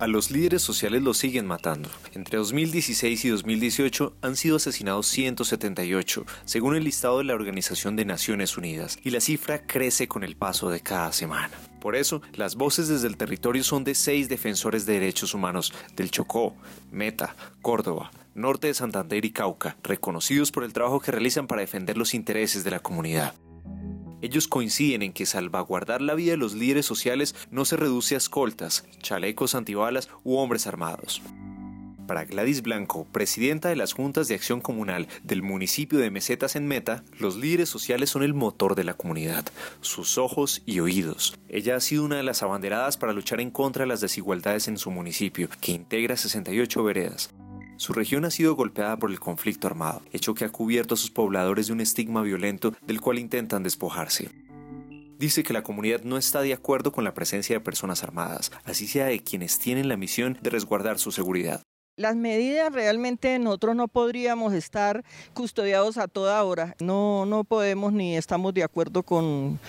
A los líderes sociales los siguen matando. Entre 2016 y 2018 han sido asesinados 178, según el listado de la Organización de Naciones Unidas, y la cifra crece con el paso de cada semana. Por eso, las voces desde el territorio son de seis defensores de derechos humanos del Chocó, Meta, Córdoba, Norte de Santander y Cauca, reconocidos por el trabajo que realizan para defender los intereses de la comunidad. Ellos coinciden en que salvaguardar la vida de los líderes sociales no se reduce a escoltas, chalecos antibalas u hombres armados. Para Gladys Blanco, presidenta de las Juntas de Acción Comunal del municipio de Mesetas en Meta, los líderes sociales son el motor de la comunidad, sus ojos y oídos. Ella ha sido una de las abanderadas para luchar en contra de las desigualdades en su municipio, que integra 68 veredas. Su región ha sido golpeada por el conflicto armado, hecho que ha cubierto a sus pobladores de un estigma violento del cual intentan despojarse. Dice que la comunidad no está de acuerdo con la presencia de personas armadas, así sea de quienes tienen la misión de resguardar su seguridad. Las medidas realmente nosotros no podríamos estar custodiados a toda hora. No, no podemos ni estamos de acuerdo con,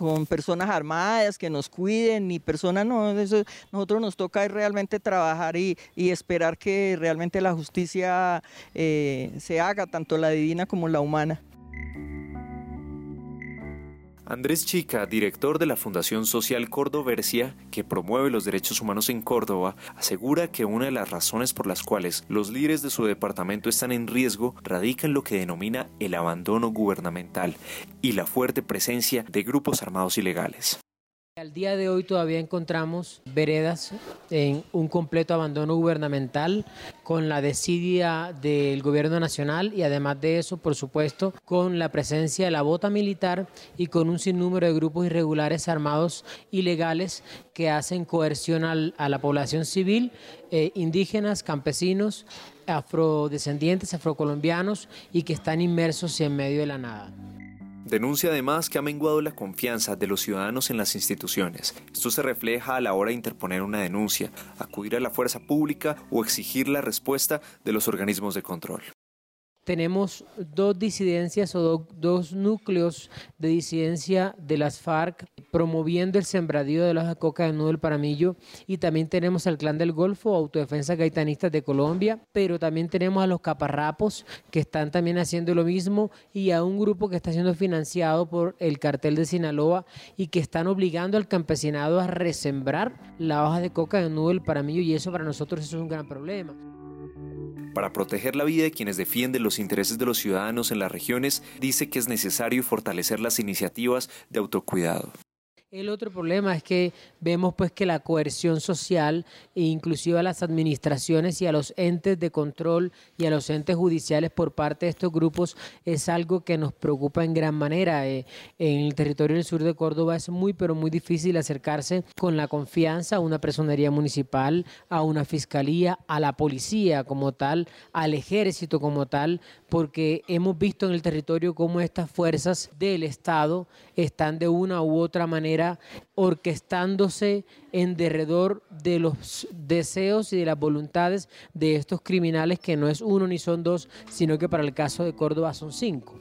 con personas armadas que nos cuiden, ni personas, no, eso, nosotros nos toca realmente trabajar y, esperar que realmente la justicia eh, se haga, tanto la divina como la humana. Andrés Chica, director de la Fundación Social Cordoversia, que promueve los derechos humanos en Córdoba, asegura que una de las razones por las cuales los líderes de su departamento están en riesgo radica en lo que denomina el abandono gubernamental y la fuerte presencia de grupos armados ilegales. Al día de hoy todavía encontramos veredas en un completo abandono gubernamental con la desidia del gobierno nacional y además de eso, por supuesto, con la presencia de la bota militar y con un sinnúmero de grupos irregulares armados ilegales que hacen coerción a la población civil, eh, indígenas, campesinos, afrodescendientes, afrocolombianos y que están inmersos en medio de la nada. Denuncia además que ha menguado la confianza de los ciudadanos en las instituciones. Esto se refleja a la hora de interponer una denuncia, acudir a la fuerza pública o exigir la respuesta de los organismos de control tenemos dos disidencias o dos núcleos de disidencia de las FARC promoviendo el sembradío de la coca de nudo del Paramillo y también tenemos al Clan del Golfo, Autodefensa Gaitanistas de Colombia, pero también tenemos a los caparrapos que están también haciendo lo mismo y a un grupo que está siendo financiado por el cartel de Sinaloa y que están obligando al campesinado a resembrar la hoja de coca de nudo del Paramillo y eso para nosotros es un gran problema. Para proteger la vida de quienes defienden los intereses de los ciudadanos en las regiones, dice que es necesario fortalecer las iniciativas de autocuidado. El otro problema es que vemos pues que la coerción social e inclusive a las administraciones y a los entes de control y a los entes judiciales por parte de estos grupos es algo que nos preocupa en gran manera. Eh, en el territorio del sur de Córdoba es muy pero muy difícil acercarse con la confianza a una personería municipal, a una fiscalía, a la policía como tal, al ejército como tal, porque hemos visto en el territorio cómo estas fuerzas del Estado están de una u otra manera orquestándose en derredor de los deseos y de las voluntades de estos criminales que no es uno ni son dos, sino que para el caso de Córdoba son cinco.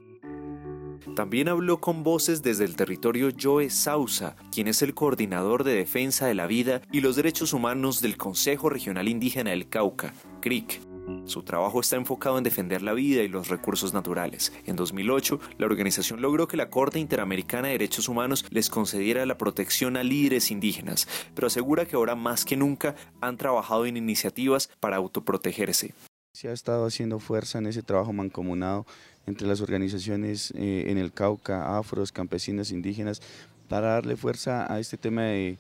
También habló con voces desde el territorio Joe Sausa, quien es el coordinador de defensa de la vida y los derechos humanos del Consejo Regional Indígena del Cauca, CRIC. Su trabajo está enfocado en defender la vida y los recursos naturales. En 2008, la organización logró que la Corte Interamericana de Derechos Humanos les concediera la protección a líderes indígenas, pero asegura que ahora más que nunca han trabajado en iniciativas para autoprotegerse. Se ha estado haciendo fuerza en ese trabajo mancomunado entre las organizaciones eh, en el Cauca, afros, campesinas, indígenas, para darle fuerza a este tema de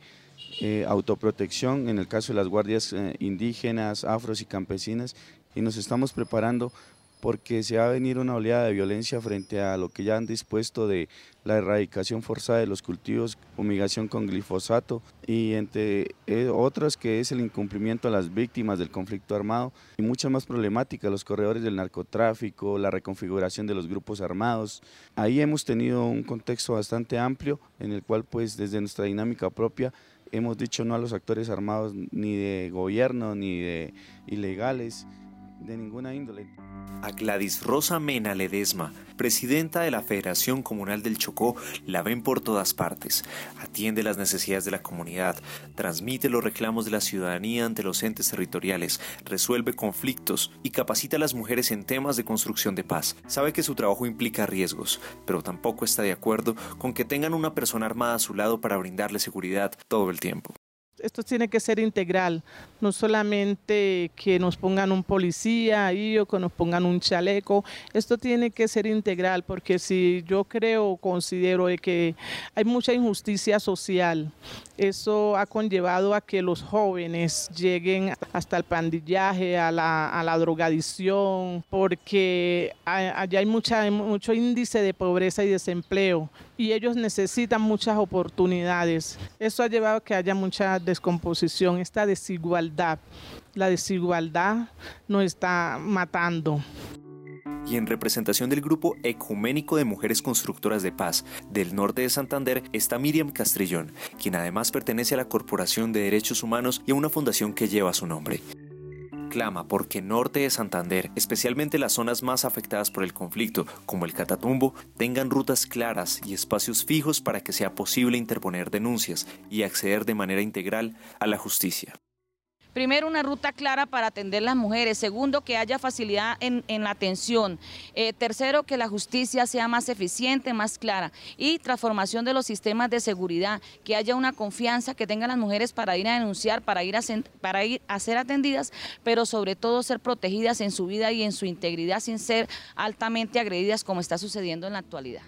eh, autoprotección en el caso de las guardias eh, indígenas, afros y campesinas y nos estamos preparando porque se va a venir una oleada de violencia frente a lo que ya han dispuesto de la erradicación forzada de los cultivos, fumigación con glifosato y entre eh, otras que es el incumplimiento a las víctimas del conflicto armado y muchas más problemáticas, los corredores del narcotráfico, la reconfiguración de los grupos armados. Ahí hemos tenido un contexto bastante amplio en el cual pues desde nuestra dinámica propia hemos dicho no a los actores armados ni de gobierno ni de ilegales de ninguna índole. A Gladys Rosa Mena Ledesma, presidenta de la Federación Comunal del Chocó, la ven por todas partes. Atiende las necesidades de la comunidad, transmite los reclamos de la ciudadanía ante los entes territoriales, resuelve conflictos y capacita a las mujeres en temas de construcción de paz. Sabe que su trabajo implica riesgos, pero tampoco está de acuerdo con que tengan una persona armada a su lado para brindarle seguridad todo el tiempo esto tiene que ser integral, no solamente que nos pongan un policía ahí o que nos pongan un chaleco, esto tiene que ser integral porque si yo creo, considero que hay mucha injusticia social, eso ha conllevado a que los jóvenes lleguen hasta el pandillaje, a la, drogadicción, porque allá hay mucha, mucho índice de pobreza y desempleo y ellos necesitan muchas oportunidades. Eso ha llevado a que haya mucha descomposición, esta desigualdad. La desigualdad nos está matando y en representación del Grupo Ecuménico de Mujeres Constructoras de Paz del norte de Santander está Miriam Castrillón, quien además pertenece a la Corporación de Derechos Humanos y a una fundación que lleva su nombre clama porque norte de Santander, especialmente las zonas más afectadas por el conflicto, como el Catatumbo, tengan rutas claras y espacios fijos para que sea posible interponer denuncias y acceder de manera integral a la justicia. Primero, una ruta clara para atender las mujeres. Segundo, que haya facilidad en, la atención. Eh, tercero, que la justicia sea más eficiente, más clara. Y transformación de los sistemas de seguridad, que haya una confianza que tengan las mujeres para ir a denunciar, para ir a, para ir a ser atendidas, pero sobre todo ser protegidas en su vida y en su integridad sin ser altamente agredidas como está sucediendo en la actualidad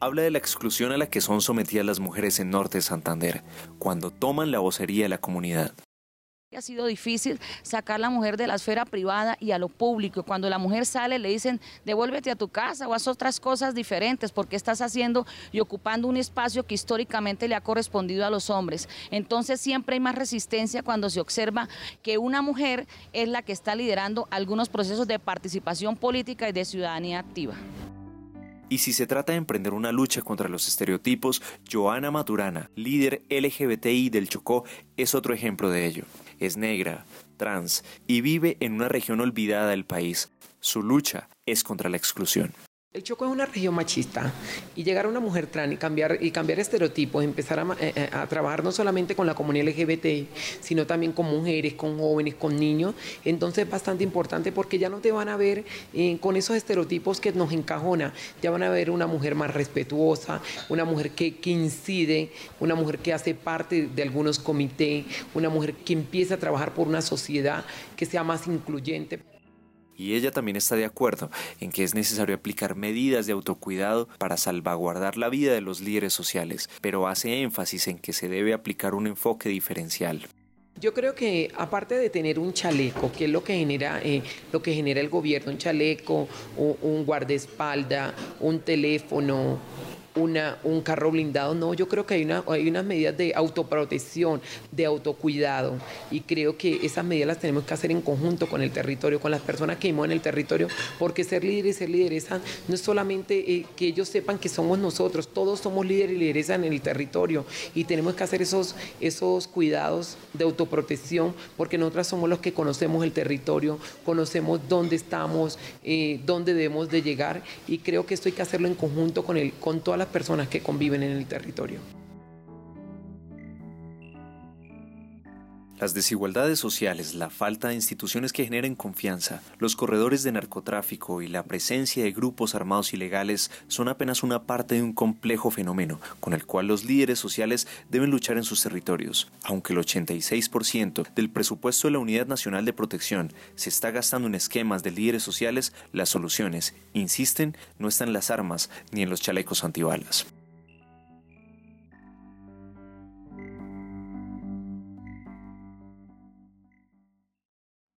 habla de la exclusión a la que son sometidas las mujeres en Norte de Santander cuando toman la vocería de la comunidad. Ha sido difícil sacar a la mujer de la esfera privada y a lo público. Cuando la mujer sale le dicen devuélvete a tu casa o haz otras cosas diferentes porque estás haciendo y ocupando un espacio que históricamente le ha correspondido a los hombres. Entonces siempre hay más resistencia cuando se observa que una mujer es la que está liderando algunos procesos de participación política y de ciudadanía activa. Y si se trata de emprender una lucha contra los estereotipos, Joana Maturana, líder LGBTI del Chocó, es otro ejemplo de ello. Es negra, trans y vive en una región olvidada del país. Su lucha es contra la exclusión. El Choco es una región machista y llegar a una mujer trans y cambiar, y cambiar estereotipos, empezar eh, eh, a, trabajar no solamente con la comunidad LGBT, sino también con mujeres, con jóvenes, con niños, entonces es bastante importante porque ya no te van a ver eh, con esos estereotipos que nos encajona, ya van a ver una mujer más respetuosa, una mujer que incide, una mujer que hace parte de algunos comités, una mujer que empieza a trabajar por una sociedad que sea más incluyente y ella también está de acuerdo en que es necesario aplicar medidas de autocuidado para salvaguardar la vida de los líderes sociales, pero hace énfasis en que se debe aplicar un enfoque diferencial. Yo creo que aparte de tener un chaleco, que es lo que genera, eh, lo que genera el gobierno, un chaleco, un guardaespaldas, un teléfono, un carro blindado, no, yo creo que hay, una, hay unas medidas de autoprotección, de autocuidado y creo que esas medidas las tenemos que hacer en conjunto con el territorio, con las personas que vivimos en el territorio, porque ser líder y ser lideresa no es solamente eh, que ellos sepan que somos nosotros, todos somos líderes y lideresa en el territorio y tenemos que hacer esos, esos cuidados de autoprotección porque nosotras somos los que conocemos el territorio, conocemos dónde estamos, eh, dónde debemos de llegar y creo que esto hay que hacerlo en conjunto con, el, con todas personas que conviven en el territorio. Las desigualdades sociales, la falta de instituciones que generen confianza, los corredores de narcotráfico y la presencia de grupos armados ilegales son apenas una parte de un complejo fenómeno con el cual los líderes sociales deben luchar en sus territorios. Aunque el 86% del presupuesto de la Unidad Nacional de Protección se está gastando en esquemas de líderes sociales, las soluciones, insisten, no están en las armas ni en los chalecos antibalas.